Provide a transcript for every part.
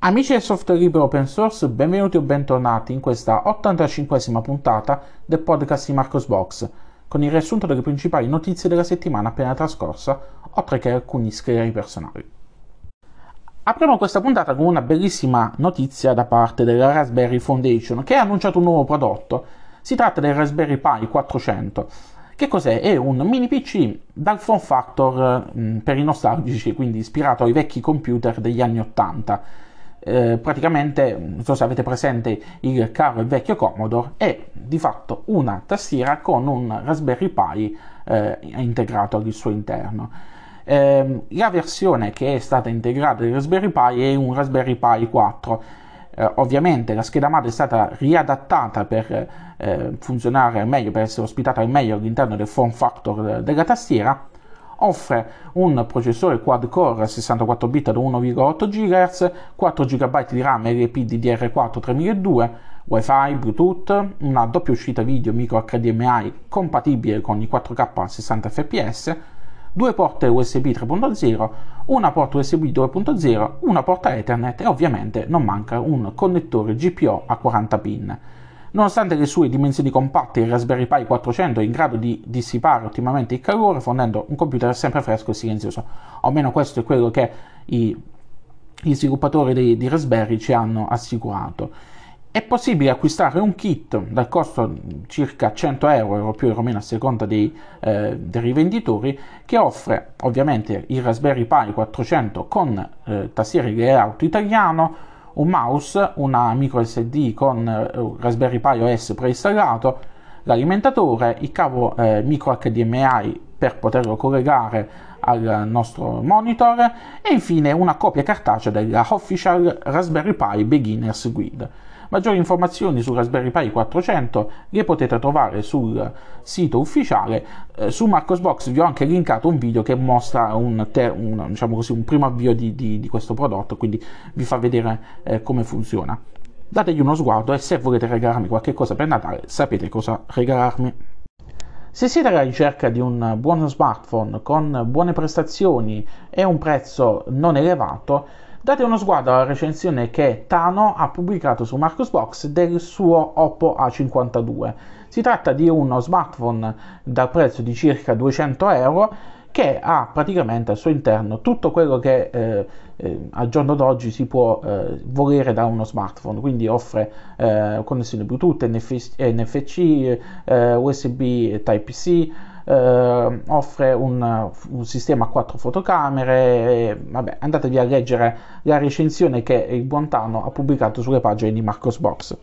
Amici del software libero open source, benvenuti o bentornati in questa 85esima puntata del podcast di Marcosbox, con il riassunto delle principali notizie della settimana appena trascorsa, oltre che alcuni scrieri personali. Apriamo questa puntata con una bellissima notizia da parte della Raspberry Foundation, che ha annunciato un nuovo prodotto. Si tratta del Raspberry Pi 400. Che cos'è? È un mini PC dal form factor mh, mm, per i nostalgici, quindi ispirato ai vecchi computer degli anni 80 eh, praticamente, non so se avete presente il caro e vecchio Commodore, è di fatto una tastiera con un Raspberry Pi eh, integrato al suo interno. Eh, la versione che è stata integrata del Raspberry Pi è un Raspberry Pi 4. Eh, ovviamente la scheda madre è stata riadattata per eh, funzionare meglio, per essere ospitata al meglio all'interno del form factor della tastiera offre un processore quad-core 64 bit da 1,8 GHz, 4 GB di RAM LPDDR4 3200, Wi-Fi, Bluetooth, una doppia uscita video micro HDMI compatibile con i 4K a 60 fps, due porte USB 3.0, una porta USB 2.0, una porta Ethernet e ovviamente non manca un connettore GPO a 40 pin. Nonostante le sue dimensioni compatte, il Raspberry Pi 400 è in grado di dissipare ottimamente il calore, fornendo un computer sempre fresco e silenzioso. Almeno questo è quello che i, gli sviluppatori di, di Raspberry ci hanno assicurato. È possibile acquistare un kit dal costo circa 100 euro, euro più o meno a seconda dei, eh, dei rivenditori, che offre ovviamente il Raspberry Pi 400 con eh, tastiere layout italiano, un mouse, una micro SD con uh, Raspberry Pi OS preinstallato, l'alimentatore, il cavo eh, micro HDMI per poterlo collegare al nostro monitor e infine una copia cartacea della Official Raspberry Pi Beginners Guide. Maggiori informazioni su Raspberry Pi 400 le potete trovare sul sito ufficiale. Eh, su Marcosbox vi ho anche linkato un video che mostra un, te- un, diciamo così, un primo avvio di, di, di, questo prodotto, quindi vi fa vedere eh, come funziona. Dategli uno sguardo e se volete regalarmi qualche cosa per Natale sapete cosa regalarmi. Se siete alla ricerca di un buon smartphone con buone prestazioni e un prezzo non elevato, Date uno sguardo alla recensione che Tano ha pubblicato su Marcosbox del suo Oppo A52. Si tratta di uno smartphone dal prezzo di circa 200 euro che ha praticamente al suo interno tutto quello che eh, eh, al giorno d'oggi si può eh, volere da uno smartphone, quindi offre eh, connessione Bluetooth, NFC, NFC eh, USB Type-C, eh, offre un, un, sistema a quattro fotocamere, e, vabbè, andatevi a leggere la recensione che il Buontano ha pubblicato sulle pagine di Marcosbox.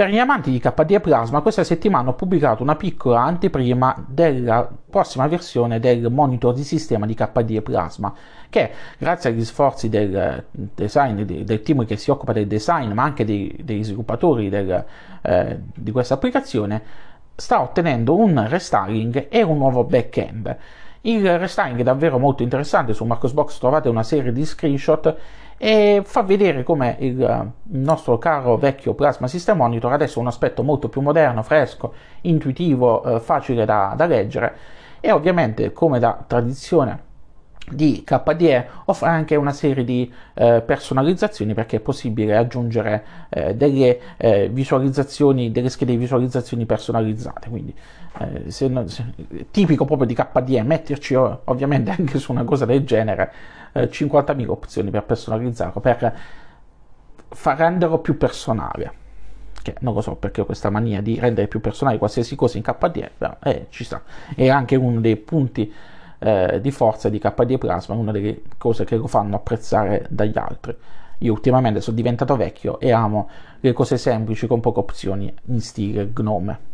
Per gli amanti di KDE Plasma, questa settimana ho pubblicato una piccola anteprima della prossima versione del monitor di sistema di KDE Plasma, che grazie agli sforzi del design, del team che si occupa del design, ma anche dei, degli sviluppatori del, eh, di questa applicazione, sta ottenendo un restyling e un nuovo back-end. Il restyling è davvero molto interessante, su Marcosbox trovate una serie di screenshot e fa vedere come il nostro caro vecchio Plasma System Monitor adesso ha un aspetto molto più moderno, fresco, intuitivo, eh, facile da, da leggere e ovviamente come da tradizione di KDE offre anche una serie di eh, personalizzazioni perché è possibile aggiungere eh, delle eh, visualizzazioni, delle schede di visualizzazioni personalizzate, quindi eh, se se, tipico proprio di KDE, metterci ovviamente anche su una cosa del genere 50.000 eh, opzioni per personalizzarlo, per far renderlo più personale. Che non lo so perché ho questa mania di rendere più personale qualsiasi cosa in KDE, però eh, ci sta. È anche uno dei punti eh, di forza di KD Plasma, una delle cose che lo fanno apprezzare dagli altri. Io ultimamente sono diventato vecchio e amo le cose semplici con poche opzioni in stile Gnome.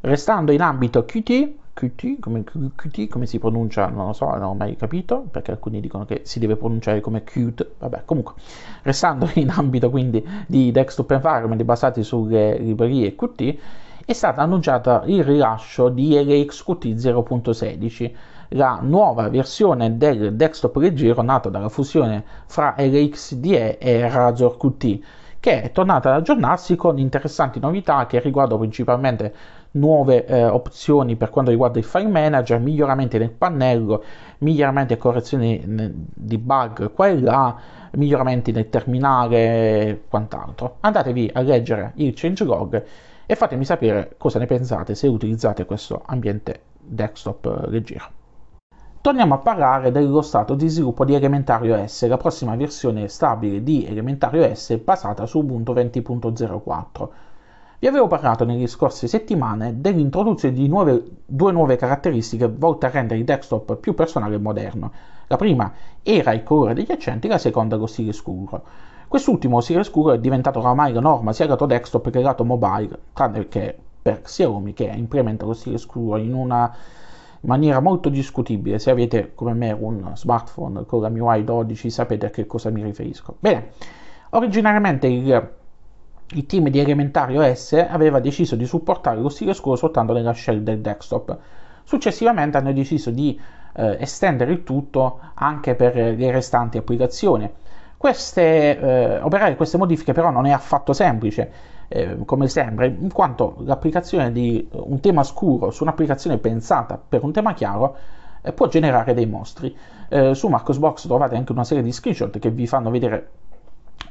Restando in ambito Qt, Qt come, Qt, come si pronuncia, non lo so, non ho mai capito, perché alcuni dicono che si deve pronunciare come Qt, vabbè, comunque, restando in ambito quindi di desktop environment basati sulle librerie Qt, è stata annunciata il rilascio di LXQt 0.16, la nuova versione del desktop leggero nata dalla fusione fra LXDE e Razor Qt, che è tornata ad aggiornarsi con interessanti novità che riguardano principalmente nuove eh, opzioni per quanto riguarda il file manager, miglioramenti nel pannello, miglioramenti e correzioni di bug qua e là, miglioramenti nel terminale e quant'altro. Andatevi a leggere il changelog e fatemi sapere cosa ne pensate se utilizzate questo ambiente desktop eh, leggero. Torniamo a parlare dello stato di sviluppo di Elementario S, la prossima versione stabile di Elementario S basata su Ubuntu 20.04. Vi avevo parlato nelle scorse settimane dell'introduzione di nuove, due nuove caratteristiche volte a rendere il desktop più personale e moderno. La prima era il colore degli accenti, la seconda lo stile scuro. Quest'ultimo stile scuro è diventato oramai la norma sia lato desktop che lato mobile, tranne che per Xiaomi che implementa lo stile scuro in una maniera molto discutibile. Se avete come me un smartphone con la MIUI 12 sapete a che cosa mi riferisco. Bene, originariamente il il team di Elementario S aveva deciso di supportare lo stile scuro soltanto nella shell del desktop. Successivamente hanno deciso di eh, estendere il tutto anche per le restanti applicazioni. Queste, eh, operare queste modifiche però non è affatto semplice, eh, come sembra, in quanto l'applicazione di un tema scuro su un'applicazione pensata per un tema chiaro eh, può generare dei mostri. Eh, su Marcosbox trovate anche una serie di screenshot che vi fanno vedere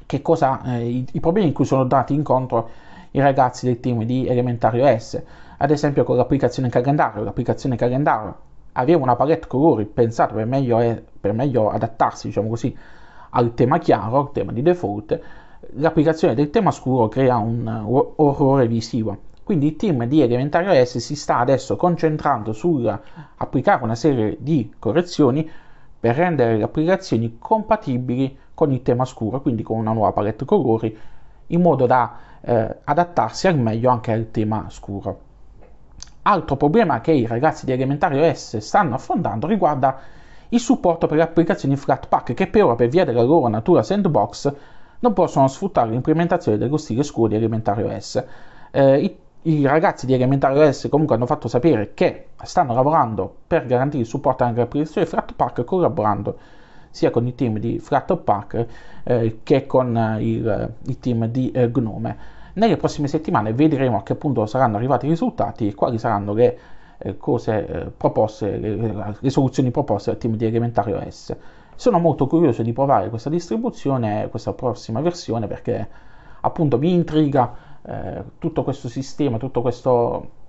che cosa, eh, i, i, problemi in cui sono andati incontro i ragazzi del team di Elementario S, ad esempio con l'applicazione calendario. L'applicazione calendario aveva una palette colori pensata per meglio, eh, per meglio adattarsi, diciamo così, al tema chiaro, al tema di default. L'applicazione del tema scuro crea un uh, orrore visivo. Quindi il team di Elementario S si sta adesso concentrando sull'applicare una serie di correzioni per rendere le applicazioni compatibili con il tema scuro, quindi con una nuova palette colori, in modo da eh, adattarsi al meglio anche al tema scuro. Altro problema che i ragazzi di Elementario S stanno affrontando riguarda il supporto per le applicazioni Flatpak che per ora per via della loro natura sandbox non possono sfruttare l'implementazione dello stile scuro di Elementario S. Eh, i, i, ragazzi di Elementario S comunque hanno fatto sapere che stanno lavorando per garantire il supporto anche alle applicazioni Flatpak collaborando sia con il team di Flatpak eh, che con il, il, team di eh, Gnome. Nelle prossime settimane vedremo a che punto saranno arrivati i risultati e quali saranno le cose eh, proposte, le, le, soluzioni proposte dal team di Elementario S. Sono molto curioso di provare questa distribuzione, questa prossima versione, perché appunto mi intriga eh, tutto questo sistema, questo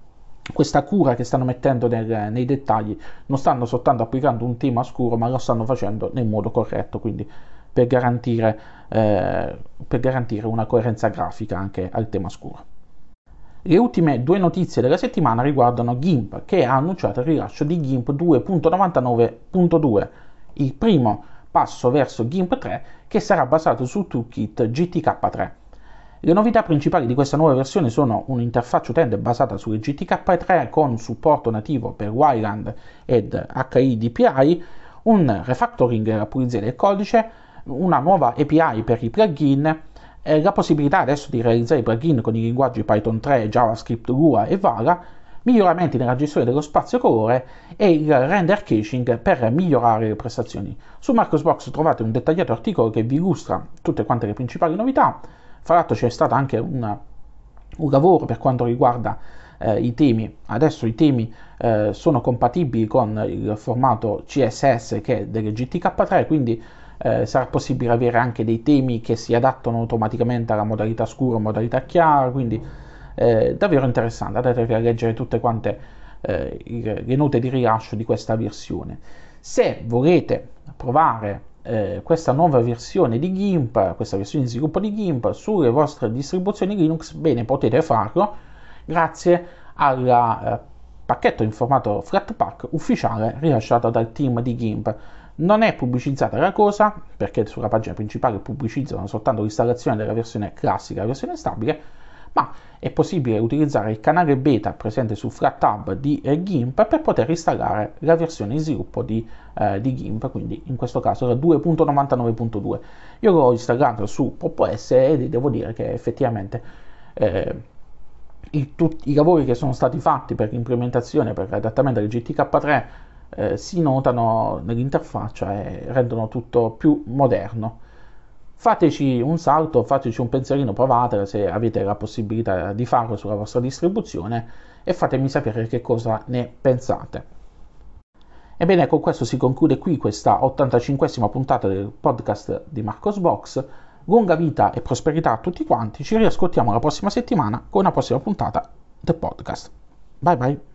questa cura che stanno mettendo nel, nei dettagli non stanno soltanto applicando un tema scuro ma lo stanno facendo nel modo corretto quindi per garantire, eh, per garantire una coerenza grafica anche al tema scuro le ultime due notizie della settimana riguardano GIMP che ha annunciato il rilascio di GIMP 2.99.2 il primo passo verso GIMP 3 che sarà basato sul toolkit GTK3 le novità principali di questa nuova versione sono un'interfaccia utente basata su GTK3 con supporto nativo per Wayland ed HIDPI, un refactoring della pulizia del codice, una nuova API per i plugin, la possibilità adesso di realizzare plugin con i linguaggi Python 3, JavaScript, Lua e Vala, miglioramenti nella gestione dello spazio colore e il render caching per migliorare le prestazioni. Su Marcosbox trovate un dettagliato articolo che vi illustra tutte quante le principali novità, fra l'altro c'è stato anche una, un lavoro per quanto riguarda eh, i temi. Adesso i temi eh, sono compatibili con il formato CSS che è delle GTK3, quindi eh, sarà possibile avere anche dei temi che si adattano automaticamente alla modalità scura, modalità chiara, quindi eh, davvero interessante. Andatevi a leggere tutte quante eh, le note di rilascio di questa versione. Se volete provare eh, questa nuova versione di GIMP, questa versione di sviluppo di GIMP sulle vostre distribuzioni Linux, bene, potete farlo grazie al eh, pacchetto in formato Flatpak ufficiale rilasciato dal team di GIMP. Non è pubblicizzata la cosa perché sulla pagina principale pubblicizzano soltanto l'installazione della versione classica e la versione stabile, ma è possibile utilizzare il canale beta presente su FlatHub di eh, GIMP per poter installare la versione in sviluppo di, eh, di GIMP, quindi in questo caso la 2.99.2. Io l'ho installato su PopOS e devo dire che effettivamente eh, i, tutti, i lavori che sono stati fatti per l'implementazione, per l'adattamento del GTK3 eh, si notano nell'interfaccia e rendono tutto più moderno fateci un salto, fateci un pensierino, provatela se avete la possibilità di farlo sulla vostra distribuzione e fatemi sapere che cosa ne pensate. Ebbene, con questo si conclude qui questa 85esima puntata del podcast di Marcos Box. Lunga vita e prosperità a tutti quanti. Ci riascoltiamo la prossima settimana con una prossima puntata del podcast. Bye bye.